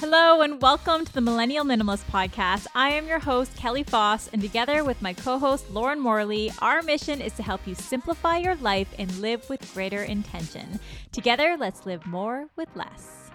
Hello, and welcome to the Millennial Minimalist Podcast. I am your host, Kelly Foss, and together with my co host, Lauren Morley, our mission is to help you simplify your life and live with greater intention. Together, let's live more with less.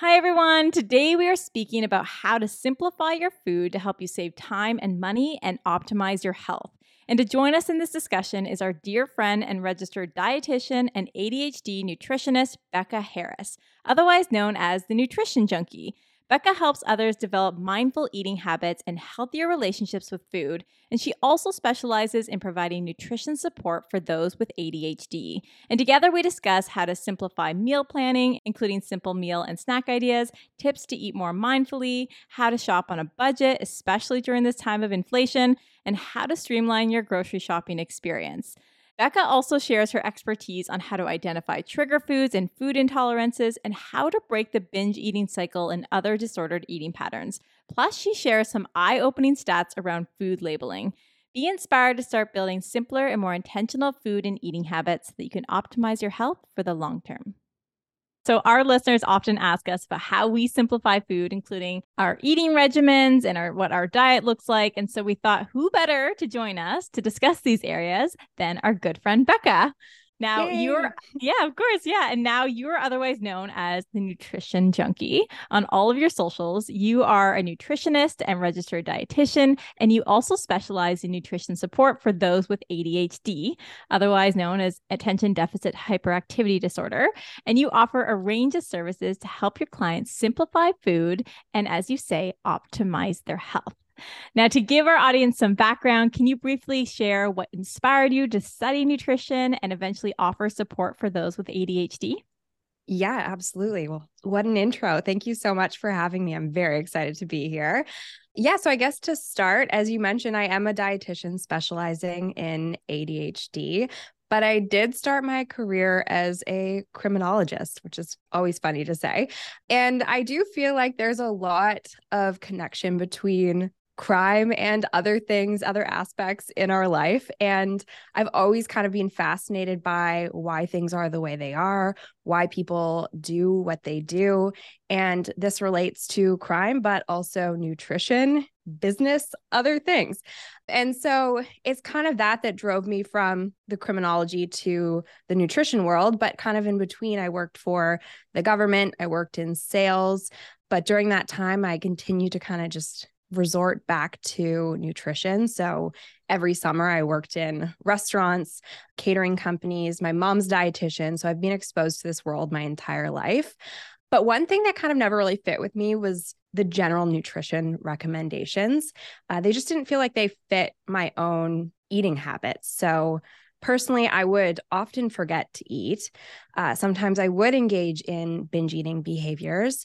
Hi, everyone. Today we are speaking about how to simplify your food to help you save time and money and optimize your health. And to join us in this discussion is our dear friend and registered dietitian and ADHD nutritionist, Becca Harris, otherwise known as the Nutrition Junkie. Becca helps others develop mindful eating habits and healthier relationships with food, and she also specializes in providing nutrition support for those with ADHD. And together we discuss how to simplify meal planning, including simple meal and snack ideas, tips to eat more mindfully, how to shop on a budget, especially during this time of inflation, and how to streamline your grocery shopping experience. Becca also shares her expertise on how to identify trigger foods and food intolerances and how to break the binge eating cycle and other disordered eating patterns. Plus, she shares some eye opening stats around food labeling. Be inspired to start building simpler and more intentional food and eating habits so that you can optimize your health for the long term. So, our listeners often ask us about how we simplify food, including our eating regimens and our, what our diet looks like. And so, we thought who better to join us to discuss these areas than our good friend Becca. Now Yay. you're yeah, of course, yeah. And now you're otherwise known as the nutrition junkie on all of your socials. You are a nutritionist and registered dietitian, and you also specialize in nutrition support for those with ADHD, otherwise known as attention deficit hyperactivity disorder. And you offer a range of services to help your clients simplify food and as you say, optimize their health. Now, to give our audience some background, can you briefly share what inspired you to study nutrition and eventually offer support for those with ADHD? Yeah, absolutely. Well, what an intro. Thank you so much for having me. I'm very excited to be here. Yeah, so I guess to start, as you mentioned, I am a dietitian specializing in ADHD, but I did start my career as a criminologist, which is always funny to say. And I do feel like there's a lot of connection between crime and other things, other aspects in our life. And I've always kind of been fascinated by why things are the way they are, why people do what they do. And this relates to crime, but also nutrition, business, other things. And so it's kind of that that drove me from the criminology to the nutrition world. But kind of in between, I worked for the government, I worked in sales. But during that time, I continued to kind of just resort back to nutrition. So every summer I worked in restaurants, catering companies. My mom's dietitian. So I've been exposed to this world my entire life. But one thing that kind of never really fit with me was the general nutrition recommendations. Uh, they just didn't feel like they fit my own eating habits. So personally, I would often forget to eat. Uh, sometimes I would engage in binge eating behaviors.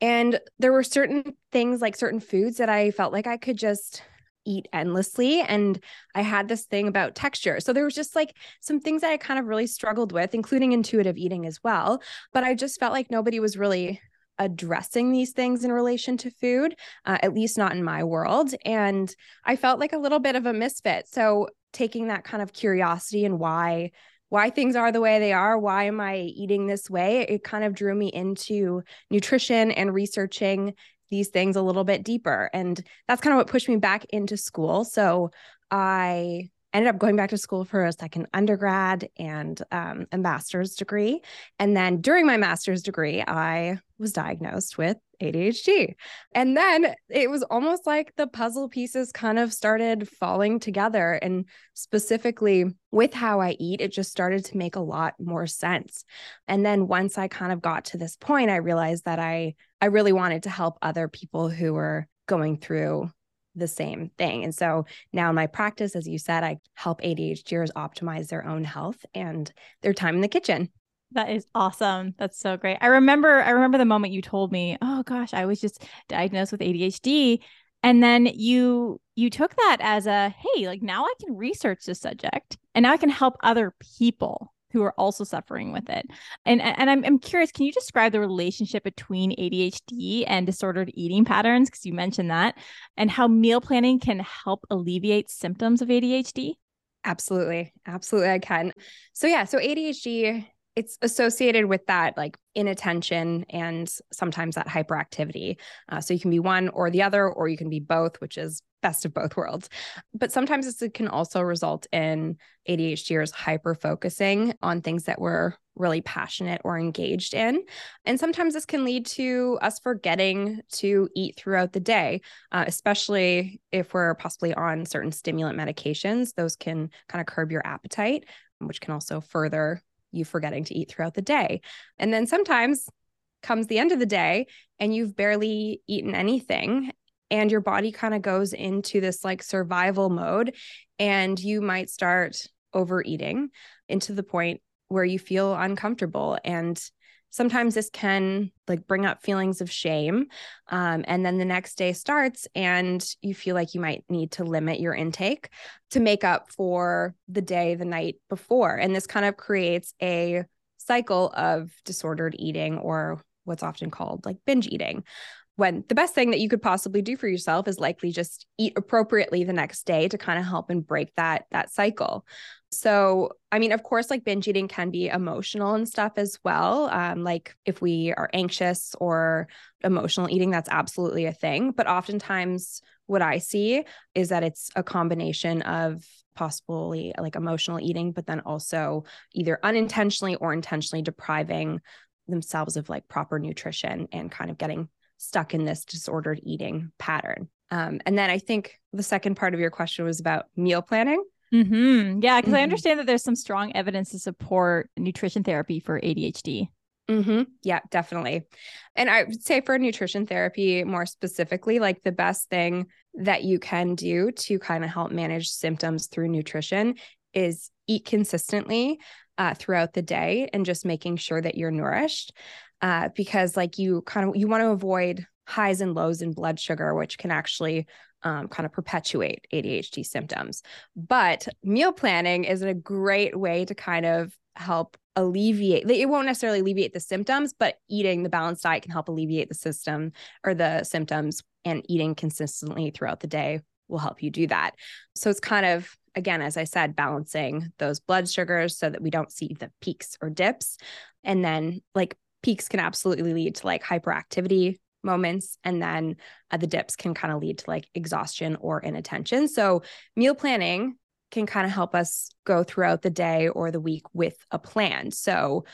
And there were certain things like certain foods that I felt like I could just eat endlessly. And I had this thing about texture. So there was just like some things that I kind of really struggled with, including intuitive eating as well. But I just felt like nobody was really addressing these things in relation to food, uh, at least not in my world. And I felt like a little bit of a misfit. So taking that kind of curiosity and why why things are the way they are. Why am I eating this way? It kind of drew me into nutrition and researching these things a little bit deeper. And that's kind of what pushed me back into school. So I ended up going back to school for a second undergrad and um, a master's degree. And then during my master's degree, I was diagnosed with ADHD. And then it was almost like the puzzle pieces kind of started falling together. And specifically with how I eat, it just started to make a lot more sense. And then once I kind of got to this point, I realized that I I really wanted to help other people who were going through the same thing. And so now in my practice, as you said, I help ADHDers optimize their own health and their time in the kitchen. That is awesome. That's so great. I remember I remember the moment you told me, "Oh gosh, I was just diagnosed with ADHD." And then you you took that as a, "Hey, like now I can research this subject and now I can help other people." who are also suffering with it. And and I'm I'm curious, can you describe the relationship between ADHD and disordered eating patterns because you mentioned that and how meal planning can help alleviate symptoms of ADHD? Absolutely. Absolutely I can. So yeah, so ADHD it's associated with that like inattention and sometimes that hyperactivity. Uh, so you can be one or the other, or you can be both, which is best of both worlds. But sometimes this can also result in ADHDers hyper focusing on things that we're really passionate or engaged in. And sometimes this can lead to us forgetting to eat throughout the day, uh, especially if we're possibly on certain stimulant medications. Those can kind of curb your appetite, which can also further you forgetting to eat throughout the day. And then sometimes comes the end of the day and you've barely eaten anything and your body kind of goes into this like survival mode and you might start overeating into the point where you feel uncomfortable and sometimes this can like bring up feelings of shame um, and then the next day starts and you feel like you might need to limit your intake to make up for the day the night before. And this kind of creates a cycle of disordered eating or what's often called like binge eating when the best thing that you could possibly do for yourself is likely just eat appropriately the next day to kind of help and break that that cycle so, I mean, of course, like binge eating can be emotional and stuff as well. Um, like if we are anxious or emotional eating, that's absolutely a thing. But oftentimes, what I see is that it's a combination of possibly like emotional eating, but then also either unintentionally or intentionally depriving themselves of like proper nutrition and kind of getting stuck in this disordered eating pattern. Um, and then I think the second part of your question was about meal planning. Mm-hmm. Yeah, because mm-hmm. I understand that there's some strong evidence to support nutrition therapy for ADHD. Mm-hmm. Yeah, definitely. And I would say for nutrition therapy, more specifically, like the best thing that you can do to kind of help manage symptoms through nutrition is eat consistently uh, throughout the day and just making sure that you're nourished. Uh, because like you kind of you want to avoid highs and lows in blood sugar, which can actually um, kind of perpetuate ADHD symptoms. But meal planning is a great way to kind of help alleviate it won't necessarily alleviate the symptoms but eating the balanced diet can help alleviate the system or the symptoms and eating consistently throughout the day will help you do that so it's kind of again as i said balancing those blood sugars so that we don't see the peaks or dips. And then like peaks can absolutely lead to like hyperactivity moments and then uh, the dips can kind of lead to like exhaustion or inattention. So meal planning can kind of help us go throughout the day or the week with a plan. So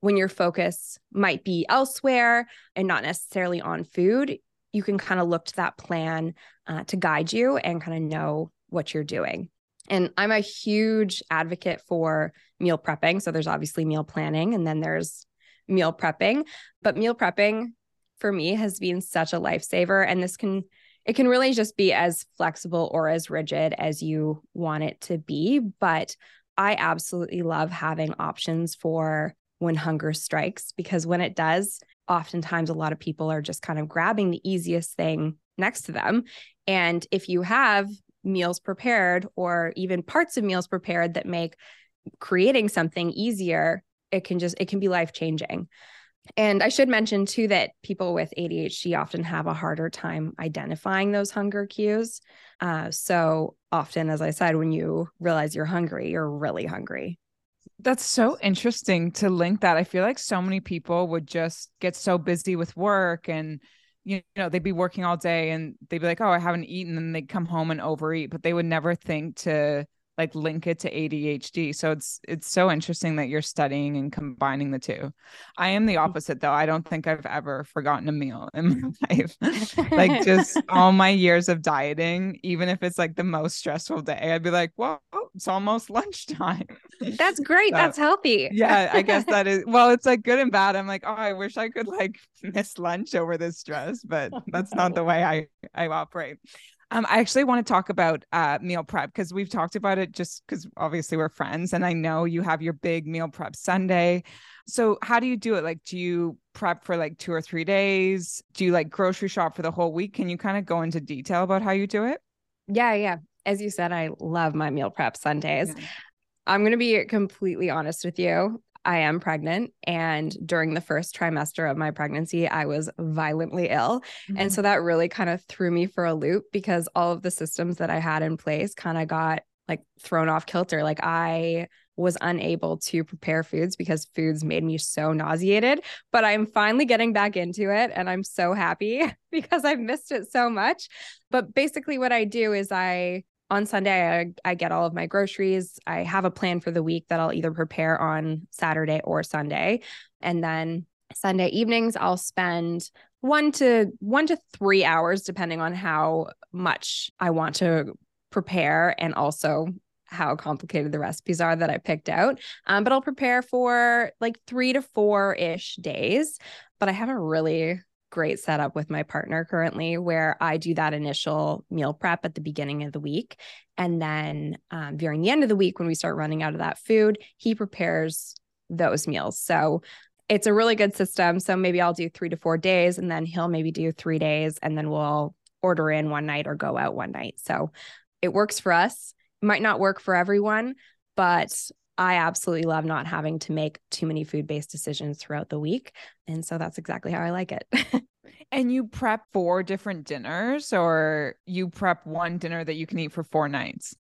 when your focus might be elsewhere and not necessarily on food you can kind of look to that plan uh, to guide you and kind of know what you're doing and i'm a huge advocate for meal prepping so there's obviously meal planning and then there's meal prepping but meal prepping for me has been such a lifesaver. And this can, it can really just be as flexible or as rigid as you want it to be. But I absolutely love having options for when hunger strikes because when it does, oftentimes a lot of people are just kind of grabbing the easiest thing next to them. And if you have meals prepared or even parts of meals prepared that make creating something easier, it can just, it can be life changing. And I should mention too that people with ADHD often have a harder time identifying those hunger cues. Uh, so often, as I said, when you realize you're hungry, you're really hungry. That's so interesting to link that. I feel like so many people would just get so busy with work and you know they'd be working all day and they'd be like, "Oh, I haven't eaten," and they'd come home and overeat, but they would never think to like link it to ADHD. So it's it's so interesting that you're studying and combining the two. I am the mm-hmm. opposite though. I don't think I've ever forgotten a meal in my life. like just all my years of dieting, even if it's like the most stressful day, I'd be like, "Whoa, it's almost lunchtime." That's great. So, That's healthy. yeah, I guess that is. Well, it's like good and bad. I'm like, "Oh, I wish I could like miss lunch over this stress," but that's not the way I I operate. Um, I actually want to talk about uh, meal prep because we've talked about it just because obviously we're friends and I know you have your big meal prep Sunday. So, how do you do it? Like, do you prep for like two or three days? Do you like grocery shop for the whole week? Can you kind of go into detail about how you do it? Yeah, yeah. As you said, I love my meal prep Sundays. Yeah. I'm going to be completely honest with you. I am pregnant. And during the first trimester of my pregnancy, I was violently ill. Mm-hmm. And so that really kind of threw me for a loop because all of the systems that I had in place kind of got like thrown off kilter. Like I was unable to prepare foods because foods made me so nauseated, but I'm finally getting back into it and I'm so happy because I've missed it so much. But basically what I do is I on Sunday I, I get all of my groceries. I have a plan for the week that I'll either prepare on Saturday or Sunday. And then Sunday evenings I'll spend one to one to three hours depending on how much I want to prepare and also how complicated the recipes are that I picked out. Um, but I'll prepare for like three to four ish days. But I haven't really great setup with my partner currently where I do that initial meal prep at the beginning of the week. And then um, during the end of the week, when we start running out of that food, he prepares those meals. So it's a really good system. So maybe I'll do three to four days and then he'll maybe do three days and then we'll order in one night or go out one night. So it works for us. It might not work for everyone, but I absolutely love not having to make too many food based decisions throughout the week. And so that's exactly how I like it. and you prep four different dinners or you prep one dinner that you can eat for four nights?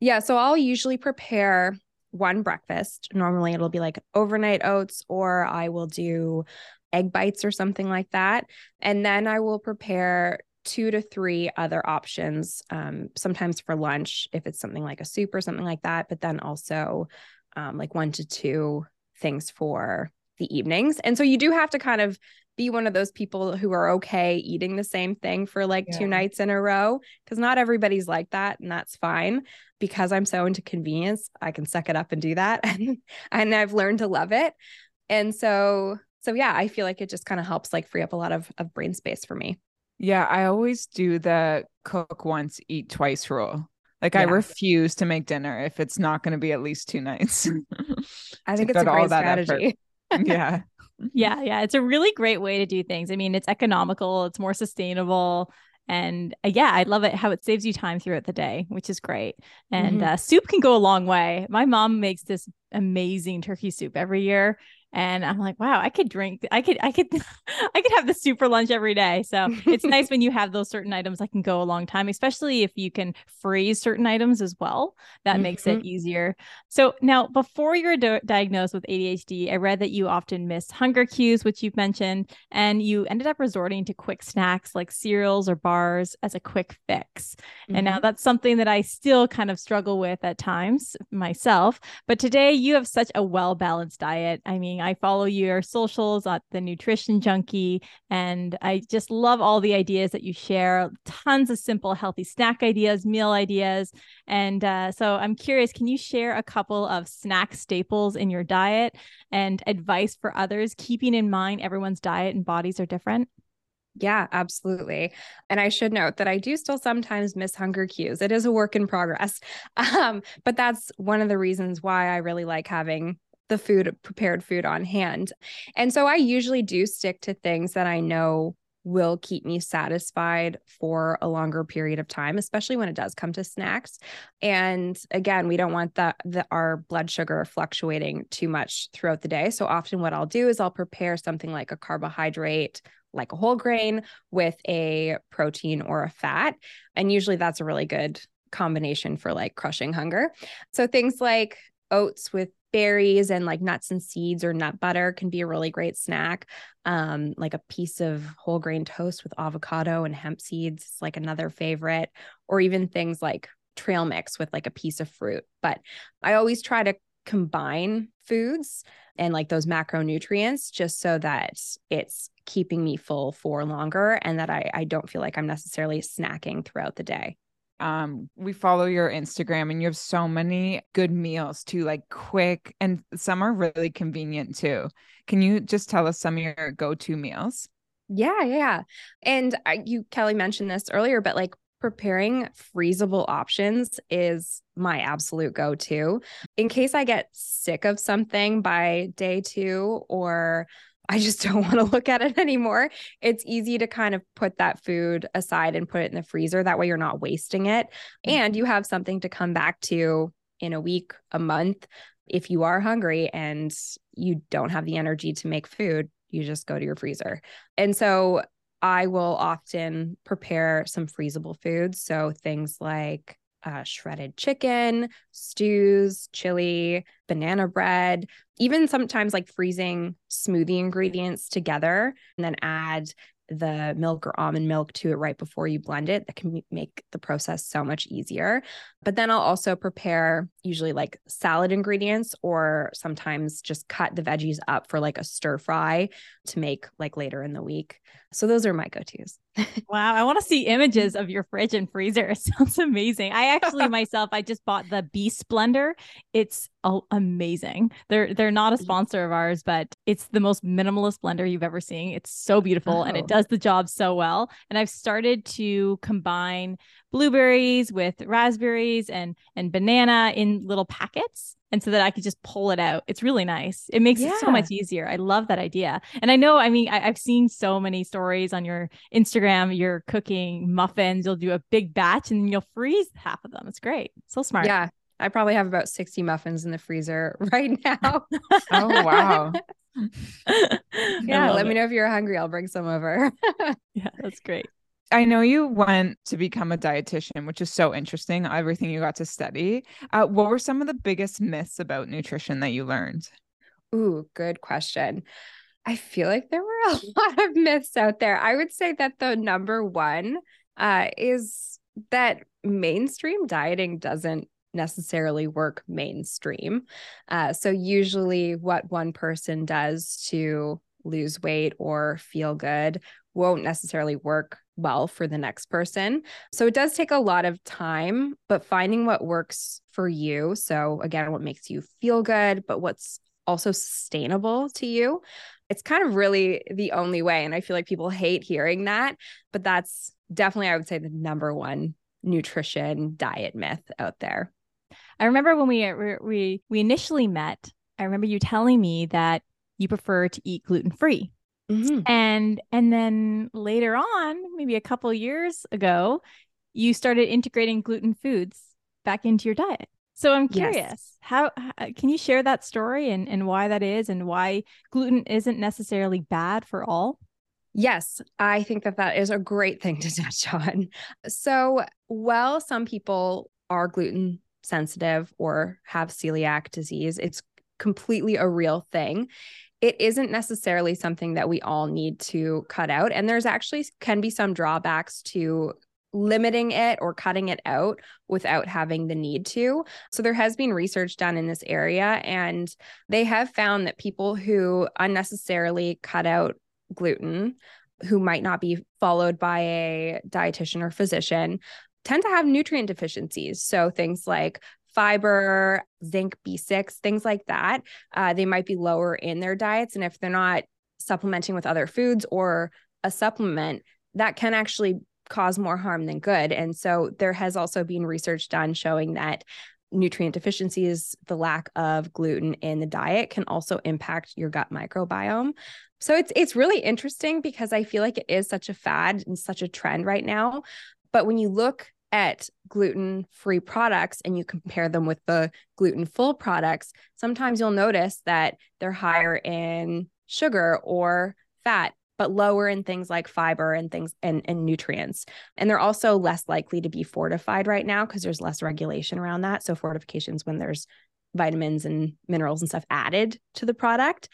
Yeah. So I'll usually prepare one breakfast. Normally it'll be like overnight oats, or I will do egg bites or something like that. And then I will prepare two to three other options, um, sometimes for lunch, if it's something like a soup or something like that, but then also um, like one to two things for the evenings. And so you do have to kind of be one of those people who are okay eating the same thing for like yeah. two nights in a row because not everybody's like that and that's fine because i'm so into convenience i can suck it up and do that and, and i've learned to love it and so so yeah i feel like it just kind of helps like free up a lot of, of brain space for me yeah, I always do the cook once, eat twice rule. Like yeah. I refuse to make dinner if it's not going to be at least two nights. I think it's a great strategy. yeah. yeah, yeah, it's a really great way to do things. I mean, it's economical, it's more sustainable, and uh, yeah, I love it how it saves you time throughout the day, which is great. And mm-hmm. uh, soup can go a long way. My mom makes this amazing turkey soup every year, and i'm like wow i could drink i could i could i could have the super lunch every day so it's nice when you have those certain items that can go a long time especially if you can freeze certain items as well that mm-hmm. makes it mm-hmm. easier so now before you're do- diagnosed with adhd i read that you often miss hunger cues which you've mentioned and you ended up resorting to quick snacks like cereals or bars as a quick fix mm-hmm. and now mm-hmm. that's something that i still kind of struggle with at times myself but today you have such a well balanced diet i mean I follow your socials at the Nutrition Junkie, and I just love all the ideas that you share. Tons of simple, healthy snack ideas, meal ideas. And uh, so I'm curious can you share a couple of snack staples in your diet and advice for others, keeping in mind everyone's diet and bodies are different? Yeah, absolutely. And I should note that I do still sometimes miss hunger cues. It is a work in progress. Um, but that's one of the reasons why I really like having the food, prepared food on hand. And so I usually do stick to things that I know will keep me satisfied for a longer period of time especially when it does come to snacks. And again we don't want that the, our blood sugar fluctuating too much throughout the day. So often what I'll do is I'll prepare something like a carbohydrate like a whole grain with a protein or a fat. And usually that's a really good combination for like crushing hunger. So things like oats with berries and like nuts and seeds or nut butter can be a really great snack. Um, like a piece of whole grain toast with avocado and hemp seeds is like another favorite, or even things like trail mix with like a piece of fruit. But I always try to combine foods and like those macronutrients just so that it's keeping me full for longer and that I, I don't feel like I'm necessarily snacking throughout the day um we follow your instagram and you have so many good meals too like quick and some are really convenient too. Can you just tell us some of your go-to meals? Yeah yeah and I, you kelly mentioned this earlier but like preparing freezable options is my absolute go-to. In case i get sick of something by day two or I just don't want to look at it anymore. It's easy to kind of put that food aside and put it in the freezer. That way you're not wasting it. Mm-hmm. And you have something to come back to in a week, a month. If you are hungry and you don't have the energy to make food, you just go to your freezer. And so I will often prepare some freezable foods. So things like uh, shredded chicken, stews, chili, banana bread, even sometimes like freezing smoothie ingredients together and then add the milk or almond milk to it right before you blend it. That can make the process so much easier. But then I'll also prepare usually like salad ingredients or sometimes just cut the veggies up for like a stir fry to make like later in the week. So those are my go-tos. wow, I want to see images of your fridge and freezer. It sounds amazing. I actually myself I just bought the Beast blender. It's amazing. They're they're not a sponsor of ours, but it's the most minimalist blender you've ever seen. It's so beautiful oh. and it oh. does the job so well. And I've started to combine blueberries with raspberries and and banana in little packets and so that I could just pull it out. It's really nice. It makes yeah. it so much easier. I love that idea. And I know, I mean, I, have seen so many stories on your Instagram. You're cooking muffins. You'll do a big batch and you'll freeze half of them. It's great. So smart. Yeah. I probably have about 60 muffins in the freezer right now. oh, wow. yeah. Let it. me know if you're hungry. I'll bring some over. yeah, that's great. I know you went to become a dietitian, which is so interesting, everything you got to study. Uh, what were some of the biggest myths about nutrition that you learned? Ooh, good question. I feel like there were a lot of myths out there. I would say that the number one uh, is that mainstream dieting doesn't necessarily work mainstream. Uh, so, usually, what one person does to lose weight or feel good won't necessarily work well for the next person. So it does take a lot of time, but finding what works for you. So, again, what makes you feel good, but what's also sustainable to you. It's kind of really the only way. And I feel like people hate hearing that, but that's definitely, I would say, the number one nutrition diet myth out there. I remember when we we we initially met, I remember you telling me that you prefer to eat gluten free. Mm-hmm. And and then later on, maybe a couple years ago, you started integrating gluten foods back into your diet. So I'm curious, yes. how, how, can you share that story and and why that is and why gluten isn't necessarily bad for all? Yes, I think that that is a great thing to touch on. So, while some people are gluten sensitive or have celiac disease, it's completely a real thing it isn't necessarily something that we all need to cut out. And there's actually can be some drawbacks to limiting it or cutting it out without having the need to. So there has been research done in this area and they have found that people who unnecessarily cut out gluten who might not be followed by a dietitian or physician tend to have nutrient deficiencies. So things like fiber, zinc, B6, things like that, uh, they might be lower in their diets. And if they're not supplementing with other foods or a supplement, that can actually cause more harm than good. And so there has also been research done showing that nutrient deficiencies, the lack of gluten in the diet can also impact your gut microbiome. So it's it's really interesting because I feel like it is such a fad and such a trend right now. But when you look at gluten free products and you compare them with the gluten full products, sometimes you'll notice that they're higher in sugar or fat but lower in things like fiber and things and, and nutrients. And they're also less likely to be fortified right now because there's less regulation around that. So fortifications when there's vitamins and minerals and stuff added to the product.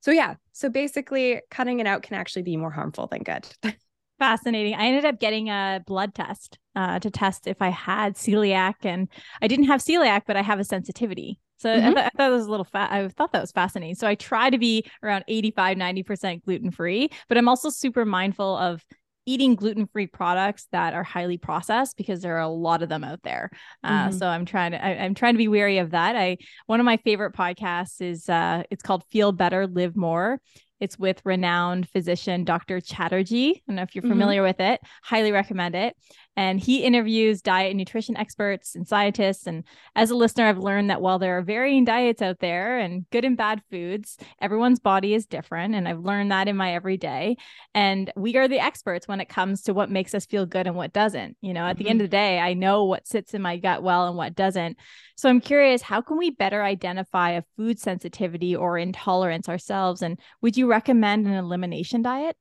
So yeah, so basically cutting it out can actually be more harmful than good. Fascinating. I ended up getting a blood test uh, to test if I had celiac, and I didn't have celiac, but I have a sensitivity. So mm-hmm. I, th- I, thought that was a little fat. I thought that was fascinating. So I try to be around 85, 90% gluten free, but I'm also super mindful of eating gluten free products that are highly processed because there are a lot of them out there. Uh, mm-hmm. So I'm trying to I, am trying to be wary of that. I one of my favorite podcasts is uh, it's called Feel Better, Live More, it's with renowned physician Dr. Chatterjee. I don't know if you're mm-hmm. familiar mm-hmm. with it. Highly recommend it. And he interviews diet and nutrition experts and scientists. And as a listener, I've learned that while there are varying diets out there and good and bad foods, everyone's body is different. And I've learned that in my everyday. And we are the experts when it comes to what makes us feel good and what doesn't. You know, at mm-hmm. the end mm-hmm. of the day, I know what sits in my gut well and what doesn't. So I'm curious, how can we better identify a food sensitivity or intolerance ourselves? And would you recommend an elimination diet?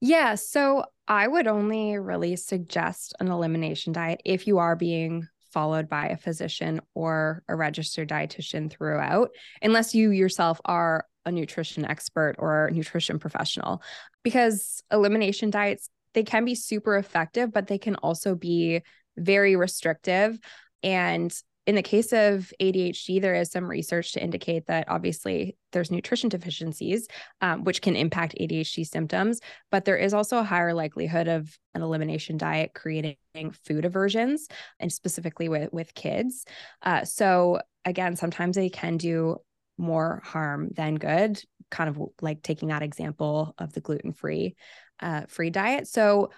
Yeah. So I would only really suggest an elimination diet if you are being followed by a physician or a registered dietitian throughout, unless you yourself are a nutrition expert or nutrition professional. Because elimination diets, they can be super effective, but they can also be very restrictive. And in the case of ADHD, there is some research to indicate that obviously there's nutrition deficiencies, um, which can impact ADHD symptoms, but there is also a higher likelihood of an elimination diet creating food aversions, and specifically with with kids. Uh, so again, sometimes they can do more harm than good. Kind of like taking that example of the gluten free uh, free diet. So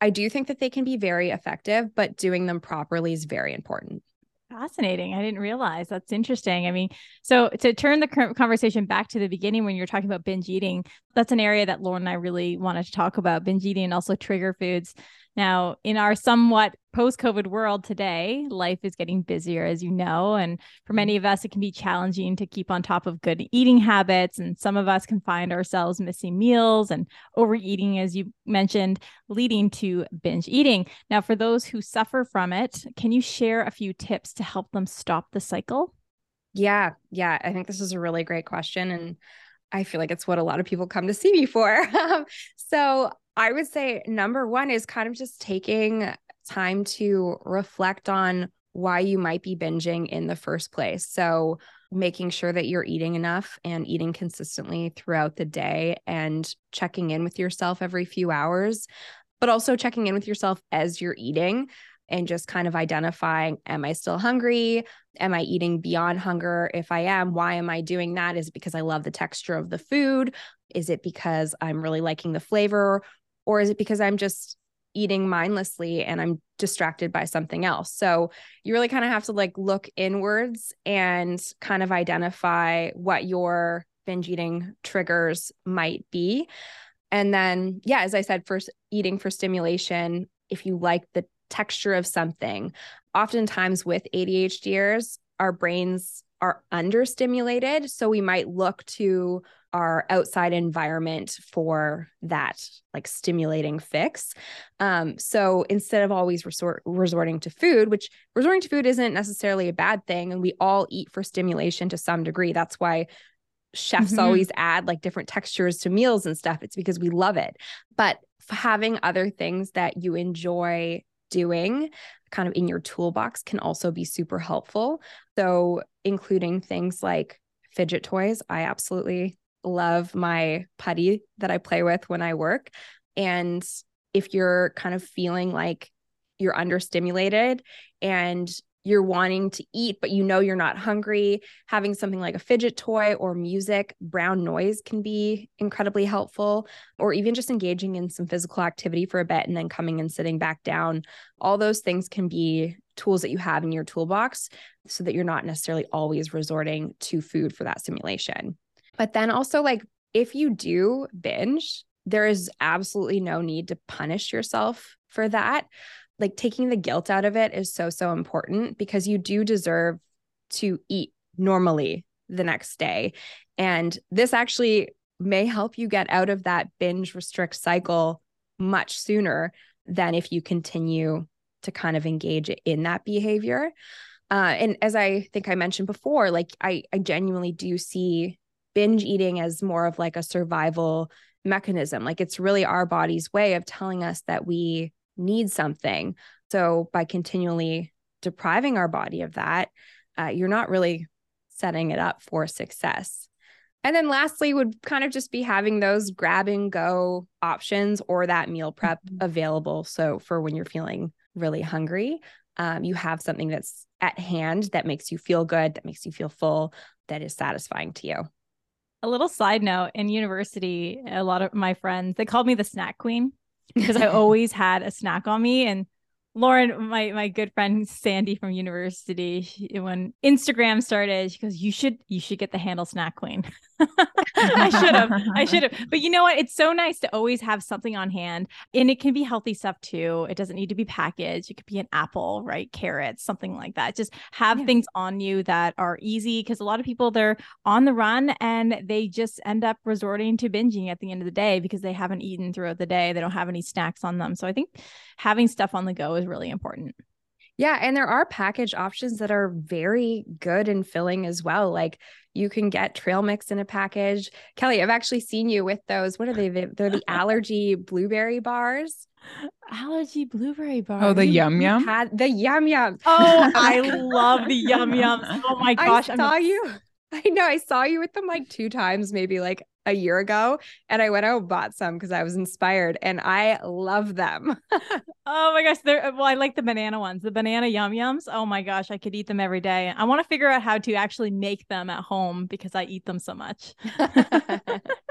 I do think that they can be very effective, but doing them properly is very important. Fascinating. I didn't realize that's interesting. I mean, so to turn the conversation back to the beginning when you're talking about binge eating, that's an area that Lauren and I really wanted to talk about binge eating and also trigger foods. Now, in our somewhat post COVID world today, life is getting busier, as you know. And for mm-hmm. many of us, it can be challenging to keep on top of good eating habits. And some of us can find ourselves missing meals and overeating, as you mentioned, leading to binge eating. Now, for those who suffer from it, can you share a few tips to help them stop the cycle? Yeah, yeah. I think this is a really great question. And I feel like it's what a lot of people come to see me for. Um, so I would say number one is kind of just taking time to reflect on why you might be binging in the first place. So, making sure that you're eating enough and eating consistently throughout the day and checking in with yourself every few hours, but also checking in with yourself as you're eating and just kind of identifying am I still hungry? Am I eating beyond hunger? If I am, why am I doing that? Is it because I love the texture of the food? Is it because I'm really liking the flavor? Or is it because I'm just eating mindlessly and I'm distracted by something else? So you really kind of have to like look inwards and kind of identify what your binge eating triggers might be. And then, yeah, as I said, first eating for stimulation, if you like the texture of something, oftentimes with ADHDers, our brains are understimulated. So we might look to our outside environment for that like stimulating fix. Um, so instead of always resort resorting to food, which resorting to food isn't necessarily a bad thing, and we all eat for stimulation to some degree. That's why chefs mm-hmm. always add like different textures to meals and stuff. It's because we love it. But having other things that you enjoy doing kind of in your toolbox can also be super helpful. So, including things like fidget toys. I absolutely love my putty that I play with when I work. And if you're kind of feeling like you're understimulated and you're wanting to eat, but you know you're not hungry, having something like a fidget toy or music, brown noise can be incredibly helpful, or even just engaging in some physical activity for a bit and then coming and sitting back down. All those things can be tools that you have in your toolbox so that you're not necessarily always resorting to food for that stimulation. But then also, like, if you do binge, there is absolutely no need to punish yourself for that. Like, taking the guilt out of it is so, so important because you do deserve to eat normally the next day. And this actually may help you get out of that binge restrict cycle much sooner than if you continue to kind of engage in that behavior. Uh, and as I think I mentioned before, like I, I genuinely do see binge eating as more of like a survival mechanism. Like it's really our body's way of telling us that we need something. So by continually depriving our body of that, uh, you're not really setting it up for success. And then lastly, would kind of just be having those grab and go options or that meal prep mm-hmm. available. So for when you're feeling really hungry, um, you have something that's at hand that makes you feel good, that makes you feel full, that is satisfying to you. A little side note in university, a lot of my friends, they called me the snack queen because I always had a snack on me. And Lauren, my my good friend Sandy from university, she, when Instagram started, she goes, "You should you should get the handle snack queen." I should have. I should have. But you know what? It's so nice to always have something on hand. And it can be healthy stuff too. It doesn't need to be packaged. It could be an apple, right? Carrots, something like that. Just have yeah. things on you that are easy because a lot of people they're on the run and they just end up resorting to binging at the end of the day because they haven't eaten throughout the day. They don't have any snacks on them. So I think having stuff on the go is really important. Yeah, and there are package options that are very good and filling as well. Like you can get trail mix in a package. Kelly, I've actually seen you with those. What are they? They're the allergy blueberry bars. Allergy blueberry bars. Oh, the yum yum. Had the yum yum. Oh, I love the yum yum. Oh my gosh. I saw I'm... you. I know. I saw you with them like two times, maybe like a year ago and I went out and bought some because I was inspired and I love them. oh my gosh. They're well, I like the banana ones, the banana yum yums. Oh my gosh, I could eat them every day. I want to figure out how to actually make them at home because I eat them so much.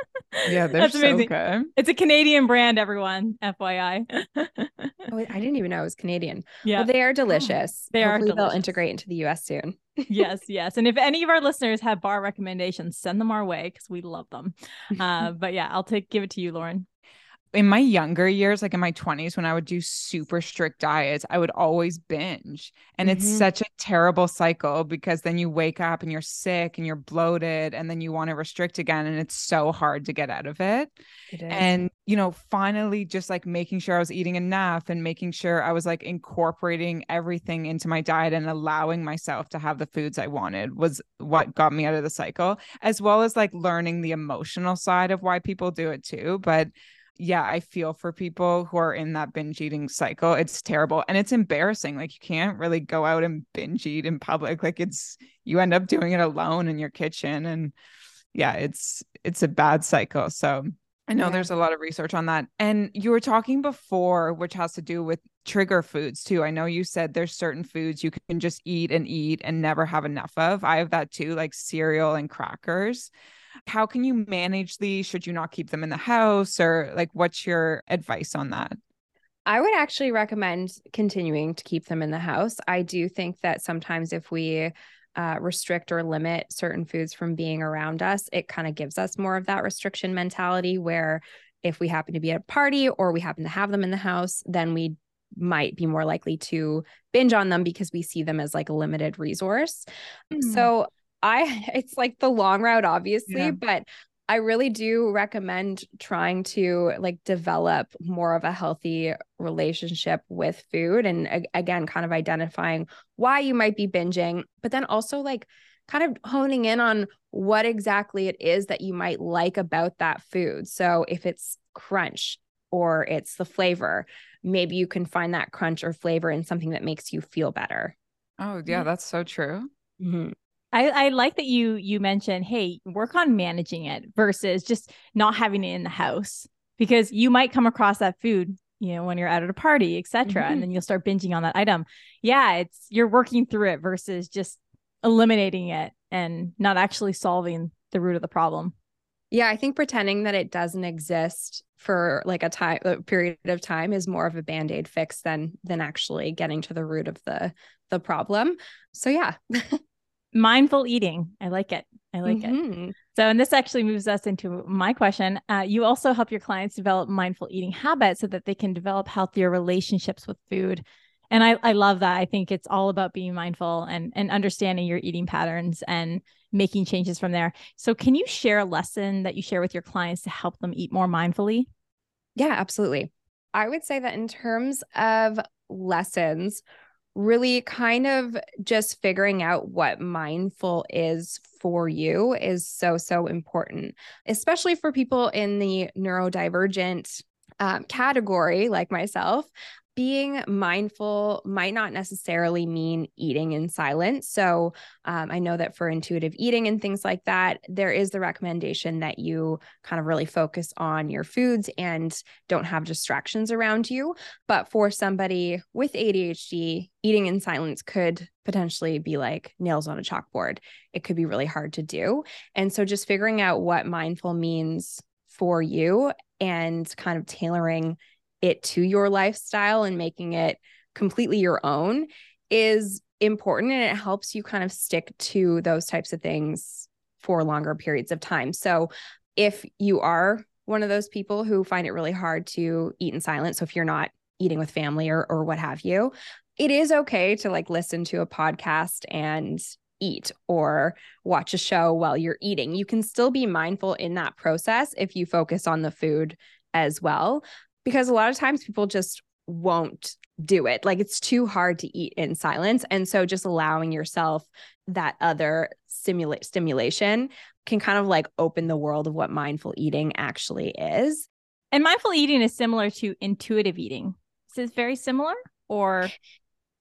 yeah, they're That's amazing. so good. It's a Canadian brand, everyone. FYI. oh, I didn't even know it was Canadian. Yeah, well, they are delicious. They Hopefully are. Delicious. They'll integrate into the U.S. soon. yes, yes. And if any of our listeners have bar recommendations, send them our way because we love them. Uh, but yeah, I'll take give it to you, Lauren in my younger years, like in my 20s, when I would do super strict diets, I would always binge. And mm-hmm. it's such a terrible cycle because then you wake up and you're sick and you're bloated and then you want to restrict again. And it's so hard to get out of it. it and, you know, finally just like making sure I was eating enough and making sure I was like incorporating everything into my diet and allowing myself to have the foods I wanted was what got me out of the cycle, as well as like learning the emotional side of why people do it too. But yeah, I feel for people who are in that binge eating cycle. It's terrible and it's embarrassing. Like you can't really go out and binge eat in public. Like it's you end up doing it alone in your kitchen and yeah, it's it's a bad cycle. So I know yeah. there's a lot of research on that. And you were talking before which has to do with trigger foods too. I know you said there's certain foods you can just eat and eat and never have enough of. I have that too, like cereal and crackers. How can you manage these? Should you not keep them in the house or like what's your advice on that? I would actually recommend continuing to keep them in the house. I do think that sometimes if we uh, restrict or limit certain foods from being around us, it kind of gives us more of that restriction mentality where if we happen to be at a party or we happen to have them in the house, then we might be more likely to binge on them because we see them as like a limited resource. Mm. So I it's like the long route obviously, yeah. but I really do recommend trying to like develop more of a healthy relationship with food and again kind of identifying why you might be binging, but then also like kind of honing in on what exactly it is that you might like about that food. So if it's crunch or it's the flavor, maybe you can find that crunch or flavor in something that makes you feel better. Oh, yeah, that's so true. Mm-hmm. I, I like that you you mentioned, hey, work on managing it versus just not having it in the house because you might come across that food, you know, when you're out at a party, etc., mm-hmm. and then you'll start binging on that item. Yeah, it's you're working through it versus just eliminating it and not actually solving the root of the problem. Yeah, I think pretending that it doesn't exist for like a time a period of time is more of a band-aid fix than than actually getting to the root of the the problem. So yeah. mindful eating. I like it. I like mm-hmm. it. So, and this actually moves us into my question. Uh, you also help your clients develop mindful eating habits so that they can develop healthier relationships with food. And I, I love that. I think it's all about being mindful and, and understanding your eating patterns and making changes from there. So, can you share a lesson that you share with your clients to help them eat more mindfully? Yeah, absolutely. I would say that in terms of lessons, really kind of just figuring out what mindful is for you is so, so important, especially for people in the neurodivergent um, category like myself being mindful might not necessarily mean eating in silence. So, um, I know that for intuitive eating and things like that, there is the recommendation that you kind of really focus on your foods and don't have distractions around you. But for somebody with ADHD, eating in silence could potentially be like nails on a chalkboard. It could be really hard to do. And so, just figuring out what mindful means for you and kind of tailoring it to your lifestyle and making it completely your own is important and it helps you kind of stick to those types of things for longer periods of time. So if you are one of those people who find it really hard to eat in silence, so if you're not eating with family or or what have you, it is okay to like listen to a podcast and eat or watch a show while you're eating. You can still be mindful in that process if you focus on the food as well because a lot of times people just won't do it. Like it's too hard to eat in silence. And so just allowing yourself that other stimulate stimulation can kind of like open the world of what mindful eating actually is. And mindful eating is similar to intuitive eating. Is it very similar or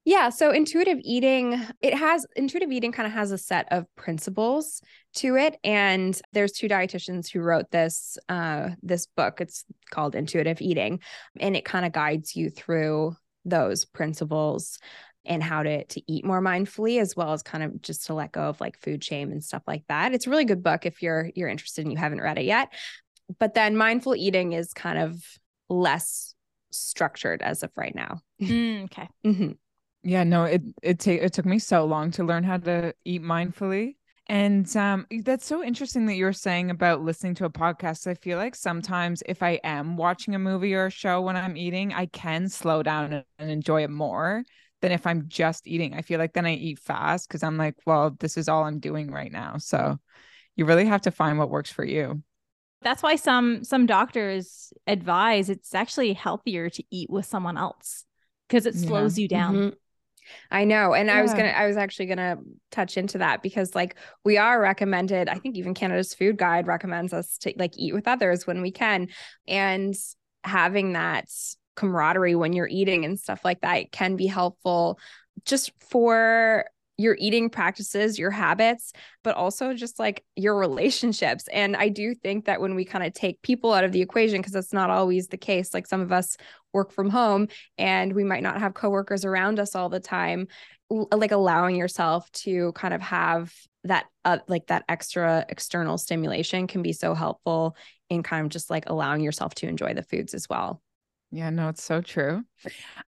yeah, so intuitive eating, it has intuitive eating kind of has a set of principles to it and there's two dietitians who wrote this uh this book. It's called Intuitive Eating and it kind of guides you through those principles and how to to eat more mindfully as well as kind of just to let go of like food shame and stuff like that. It's a really good book if you're you're interested and you haven't read it yet. But then mindful eating is kind of less structured as of right now. Mm, okay. Mm-hmm. Yeah, no, it it take it took me so long to learn how to eat mindfully. And um, that's so interesting that you're saying about listening to a podcast. I feel like sometimes if I am watching a movie or a show when I'm eating, I can slow down and enjoy it more than if I'm just eating. I feel like then I eat fast because I'm like, well, this is all I'm doing right now. So you really have to find what works for you. That's why some some doctors advise it's actually healthier to eat with someone else because it slows yeah. you down. Mm-hmm. I know. And yeah. I was going to, I was actually going to touch into that because like we are recommended, I think even Canada's food guide recommends us to like eat with others when we can. And having that camaraderie when you're eating and stuff like that can be helpful just for your eating practices, your habits, but also just like your relationships. And I do think that when we kind of take people out of the equation, because that's not always the case, like some of us work from home and we might not have coworkers around us all the time, like allowing yourself to kind of have that uh, like that extra external stimulation can be so helpful in kind of just like allowing yourself to enjoy the foods as well. Yeah, no, it's so true.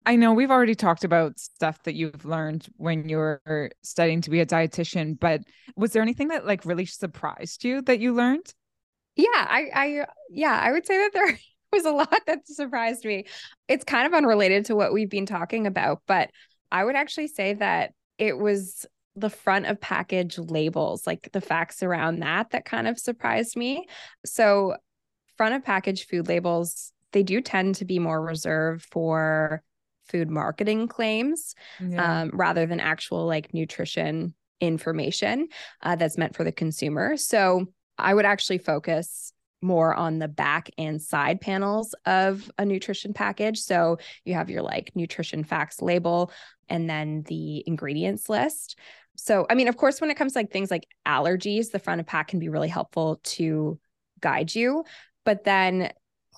I know we've already talked about stuff that you've learned when you were studying to be a dietitian, but was there anything that like really surprised you that you learned? Yeah, I I uh, yeah, I would say that there was a lot that surprised me. It's kind of unrelated to what we've been talking about, but I would actually say that it was the front of package labels, like the facts around that that kind of surprised me. So, front of package food labels they do tend to be more reserved for food marketing claims yeah. um, rather than actual like nutrition information uh, that's meant for the consumer. So I would actually focus more on the back and side panels of a nutrition package. So you have your like nutrition facts label and then the ingredients list. So, I mean, of course, when it comes to like things like allergies, the front of pack can be really helpful to guide you. But then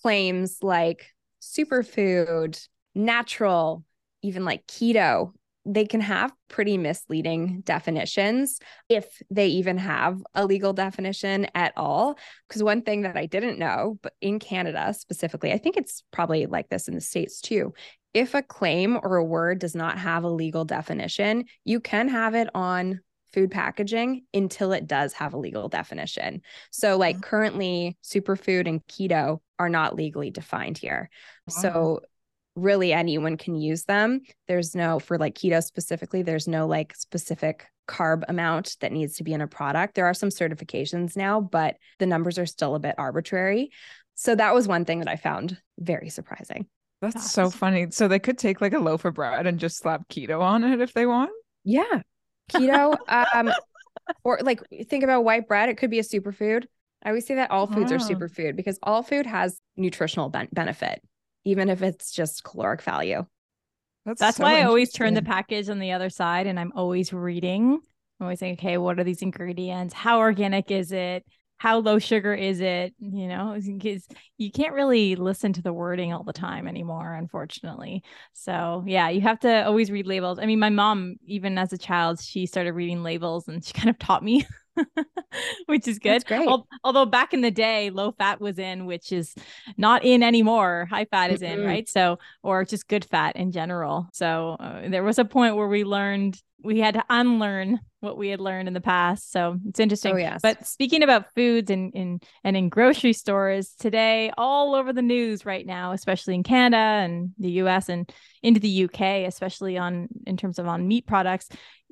claims like superfood, natural, even like keto, they can have pretty misleading definitions if they even have a legal definition at all. Because one thing that I didn't know, but in Canada specifically, I think it's probably like this in the States too. If a claim or a word does not have a legal definition, you can have it on food packaging until it does have a legal definition. So, like mm-hmm. currently, superfood and keto are not legally defined here. Wow. So, really, anyone can use them. There's no, for like keto specifically, there's no like specific carb amount that needs to be in a product. There are some certifications now, but the numbers are still a bit arbitrary. So, that was one thing that I found very surprising. That's so funny. So they could take like a loaf of bread and just slap keto on it if they want. Yeah keto um or like think about white bread it could be a superfood. I always say that all foods are superfood because all food has nutritional ben- benefit even if it's just caloric value. That's, that's so why i always turn the package on the other side and i'm always reading. I'm always saying okay what are these ingredients? How organic is it how low sugar is it you know because you can't really listen to the wording all the time anymore unfortunately. So yeah you have to always read labels. I mean my mom even as a child she started reading labels and she kind of taught me which is good. great. Although back in the day, low fat was in, which is not in anymore. High fat is mm-hmm. in, right? So, or just good fat in general. So, uh, there was a point where we learned we had to unlearn what we had learned in the past. So it's interesting. Oh, yes. But speaking about foods and in and in grocery stores today, all over the news right now, especially in Canada and the US and into the UK, especially on in terms of on meat products,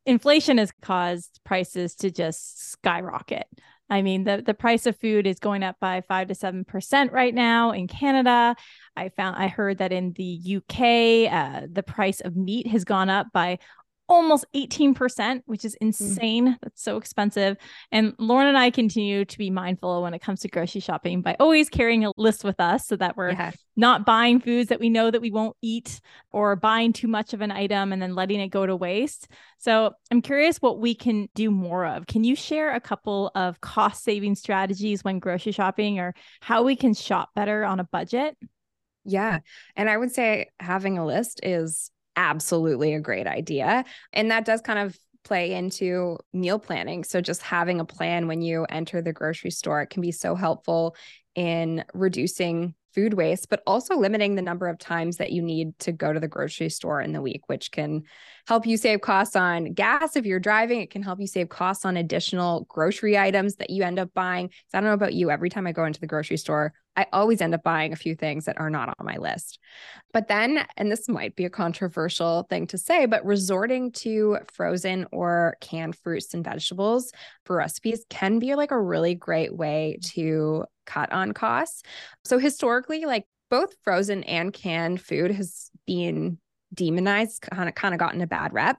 inflation has caused prices to just skyrocket. I mean, the, the price of food is going up by five to seven percent right now in Canada. I found I heard that in the UK, uh, the price of meat has gone up by almost 18%, which is mm. insane. Mm. That's so expensive. And Lauren and I continue to be mindful when it comes to grocery shopping by always carrying a list with us so that we're yeah. not buying foods that we know that we won't eat or buying too much of an item and then letting it go to waste. So I'm curious what we can do more of. Can you share a couple of cost saving strategies when grocery shopping or how we can shop better on a budget? Yeah. And I would say having a list is absolutely a great idea. And that does kind of play into meal planning. So just having a plan when you enter the grocery store it can be so helpful in reducing food waste, but also limiting the number of times that you need to go to the grocery store in the week, which can help you save costs on gas if you're driving. It can help you save costs on additional grocery items that you end up buying. So I don't know about you, every time I go into the grocery store, I always end up buying a few things that are not on my list. But then, and this might be a controversial thing to say, but resorting to frozen or canned fruits and vegetables for recipes can be like a really great way to cut on costs. So historically, like both frozen and canned food has been demonized, kind of kind of gotten a bad rep.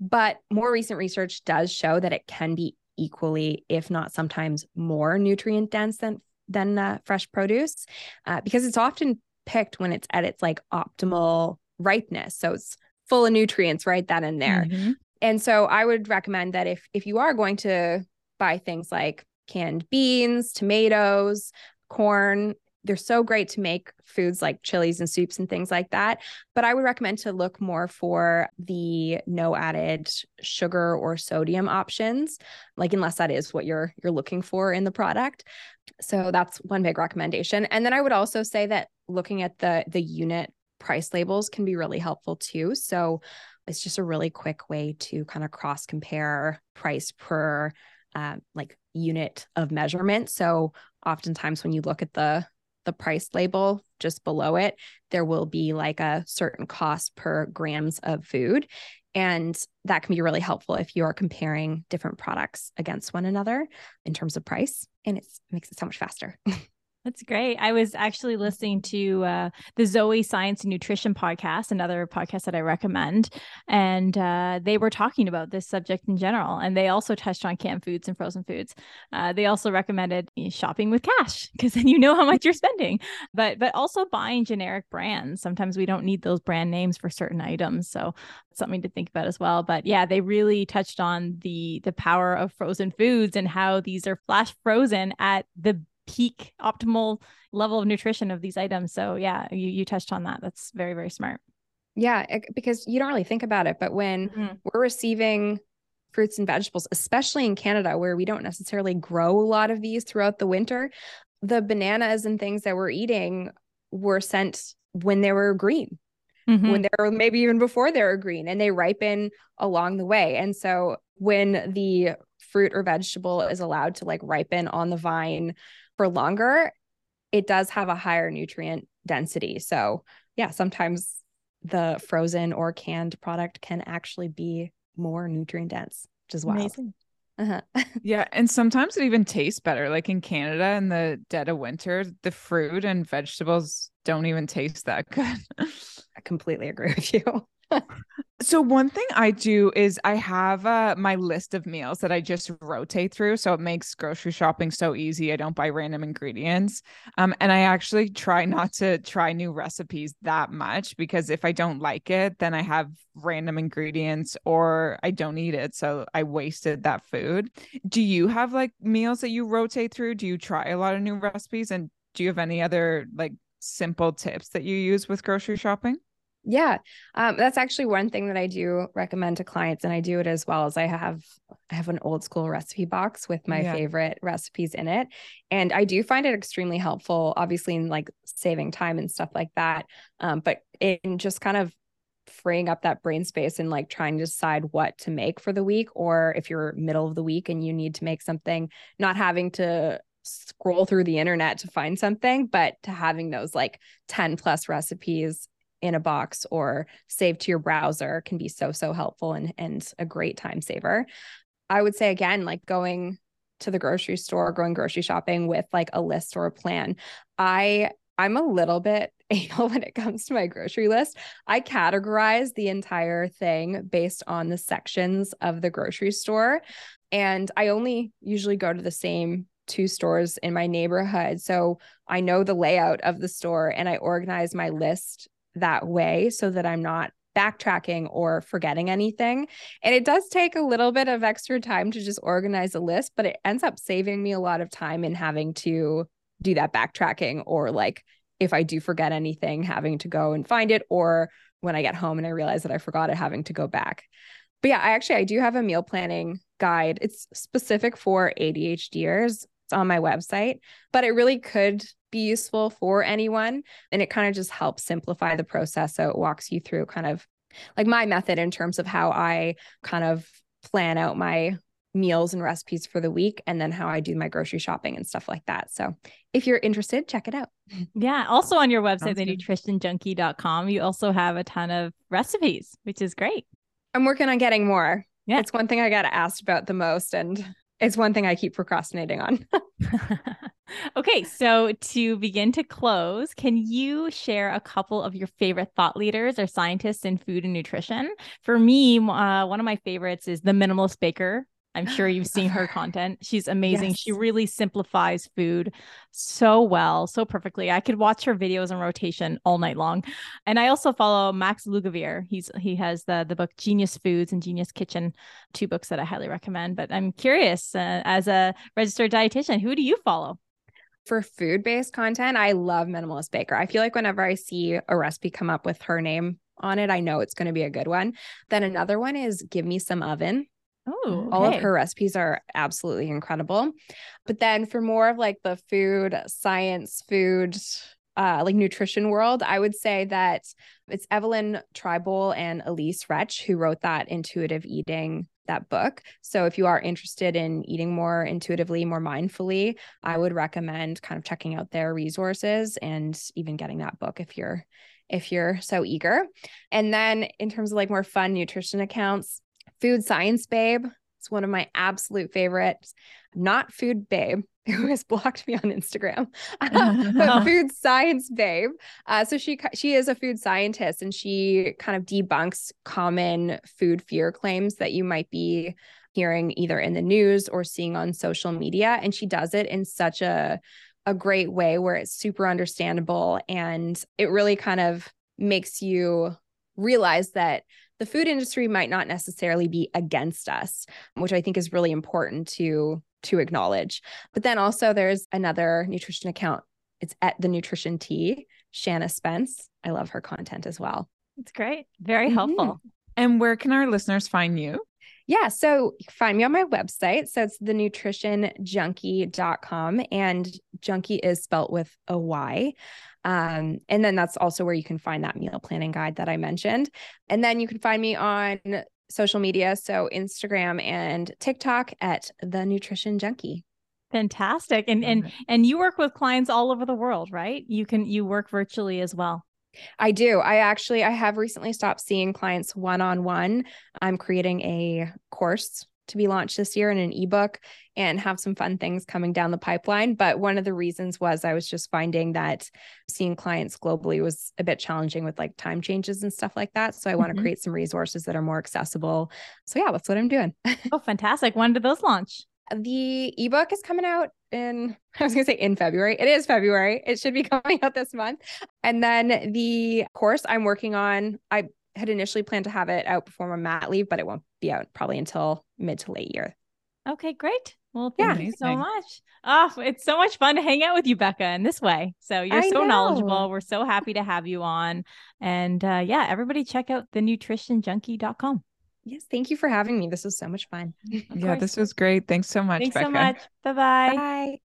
But more recent research does show that it can be equally, if not sometimes more nutrient dense than than uh, fresh produce, uh, because it's often picked when it's at its like optimal ripeness. So it's full of nutrients right then and there. Mm-hmm. And so I would recommend that if if you are going to buy things like canned beans, tomatoes, corn, they're so great to make foods like chilies and soups and things like that. But I would recommend to look more for the no added sugar or sodium options, like unless that is what you're you're looking for in the product. So that's one big recommendation. And then I would also say that looking at the the unit price labels can be really helpful too. So it's just a really quick way to kind of cross compare price per uh, like unit of measurement. So oftentimes when you look at the the price label just below it, there will be like a certain cost per grams of food. And that can be really helpful if you are comparing different products against one another in terms of price. And it makes it so much faster. That's great. I was actually listening to uh, the Zoe Science and Nutrition podcast, another podcast that I recommend, and uh, they were talking about this subject in general. And they also touched on canned foods and frozen foods. Uh, they also recommended shopping with cash because then you know how much you're spending. But but also buying generic brands. Sometimes we don't need those brand names for certain items, so something to think about as well. But yeah, they really touched on the the power of frozen foods and how these are flash frozen at the peak optimal level of nutrition of these items. So yeah, you you touched on that. That's very very smart. Yeah, because you don't really think about it, but when mm-hmm. we're receiving fruits and vegetables, especially in Canada where we don't necessarily grow a lot of these throughout the winter, the bananas and things that we're eating were sent when they were green. Mm-hmm. When they were maybe even before they were green and they ripen along the way. And so when the fruit or vegetable is allowed to like ripen on the vine for longer, it does have a higher nutrient density. So, yeah, sometimes the frozen or canned product can actually be more nutrient dense, which is wild. Amazing. Uh-huh. yeah, and sometimes it even tastes better. Like in Canada in the dead of winter, the fruit and vegetables don't even taste that good. I completely agree with you. So one thing I do is I have uh, my list of meals that I just rotate through, so it makes grocery shopping so easy. I don't buy random ingredients, um, and I actually try not to try new recipes that much because if I don't like it, then I have random ingredients or I don't eat it, so I wasted that food. Do you have like meals that you rotate through? Do you try a lot of new recipes, and do you have any other like simple tips that you use with grocery shopping? Yeah, um, that's actually one thing that I do recommend to clients, and I do it as well as I have I have an old school recipe box with my yeah. favorite recipes in it, and I do find it extremely helpful. Obviously, in like saving time and stuff like that, um, but in just kind of freeing up that brain space and like trying to decide what to make for the week, or if you're middle of the week and you need to make something, not having to scroll through the internet to find something, but to having those like 10 plus recipes in a box or saved to your browser can be so so helpful and and a great time saver. I would say again like going to the grocery store, going grocery shopping with like a list or a plan. I I'm a little bit anal when it comes to my grocery list. I categorize the entire thing based on the sections of the grocery store. And I only usually go to the same two stores in my neighborhood. So I know the layout of the store and I organize my list that way so that I'm not backtracking or forgetting anything. And it does take a little bit of extra time to just organize a list, but it ends up saving me a lot of time in having to do that backtracking or like if I do forget anything, having to go and find it, or when I get home and I realize that I forgot it, having to go back. But yeah, I actually I do have a meal planning guide. It's specific for ADHDers. It's on my website, but it really could be useful for anyone. And it kind of just helps simplify the process. So it walks you through kind of like my method in terms of how I kind of plan out my meals and recipes for the week and then how I do my grocery shopping and stuff like that. So if you're interested, check it out. Yeah. Also on your website, the nutritionjunky.com, you also have a ton of recipes, which is great. I'm working on getting more. Yeah. It's one thing I got asked about the most. And it's one thing I keep procrastinating on. okay, so to begin to close, can you share a couple of your favorite thought leaders or scientists in food and nutrition? For me, uh, one of my favorites is the minimalist baker I'm sure you've seen her content. She's amazing. Yes. She really simplifies food so well, so perfectly. I could watch her videos in rotation all night long. And I also follow Max Lugavere. He's he has the the book Genius Foods and Genius Kitchen, two books that I highly recommend. But I'm curious, uh, as a registered dietitian, who do you follow? For food based content, I love Minimalist Baker. I feel like whenever I see a recipe come up with her name on it, I know it's going to be a good one. Then another one is Give Me Some Oven. Oh, all of her recipes are absolutely incredible. But then for more of like the food science, food, uh, like nutrition world, I would say that it's Evelyn Tribole and Elyse Resch who wrote that intuitive eating that book. So if you are interested in eating more intuitively, more mindfully, I would recommend kind of checking out their resources and even getting that book if you're if you're so eager. And then in terms of like more fun nutrition accounts, Food Science Babe. It's one of my absolute favorites. Not Food Babe, who has blocked me on Instagram, but Food Science Babe. Uh, so she she is a food scientist, and she kind of debunks common food fear claims that you might be hearing either in the news or seeing on social media. And she does it in such a a great way where it's super understandable and it really kind of makes you realize that the food industry might not necessarily be against us, which I think is really important to to acknowledge. But then also there's another nutrition account. It's at the Nutrition Tea, Shana Spence. I love her content as well. It's great. Very mm-hmm. helpful. And where can our listeners find you? Yeah, so find me on my website. So it's the nutritionjunky.com and junkie is spelt with a Y. Um, and then that's also where you can find that meal planning guide that I mentioned. And then you can find me on social media. So Instagram and TikTok at the nutrition junkie. Fantastic. And and and you work with clients all over the world, right? You can you work virtually as well. I do. I actually I have recently stopped seeing clients one on one. I'm creating a course to be launched this year in an ebook and have some fun things coming down the pipeline. But one of the reasons was I was just finding that seeing clients globally was a bit challenging with like time changes and stuff like that. So I want to mm-hmm. create some resources that are more accessible. So yeah, that's what I'm doing. oh, fantastic. When did those launch? The ebook is coming out in, I was going to say in February. It is February. It should be coming out this month. And then the course I'm working on, I had initially planned to have it out before my mat leave, but it won't be out probably until mid to late year. Okay, great. Well, thank yeah. you so much. Oh, it's so much fun to hang out with you, Becca, in this way. So you're I so know. knowledgeable. We're so happy to have you on. And uh, yeah, everybody check out the nutritionjunky.com. Yes, thank you for having me. This was so much fun. yeah, this was great. Thanks so much. Thanks Becca. so much. Bye-bye. Bye.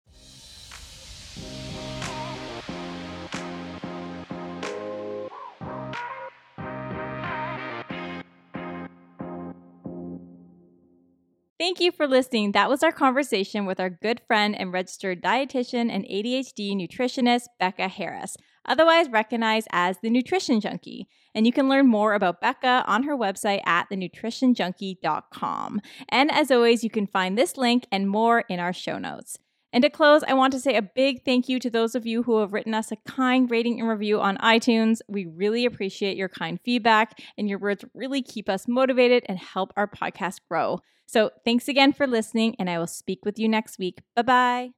Thank you for listening. That was our conversation with our good friend and registered dietitian and ADHD nutritionist, Becca Harris. otherwise recognized as the Nutrition Junkie. And you can learn more about Becca on her website at thenutritionjunky.com. And as always, you can find this link and more in our show notes. And to close, I want to say a big thank you to those of you who have written us a kind rating and review on iTunes. We really appreciate your kind feedback, and your words really keep us motivated and help our podcast grow. So thanks again for listening, and I will speak with you next week. Bye bye.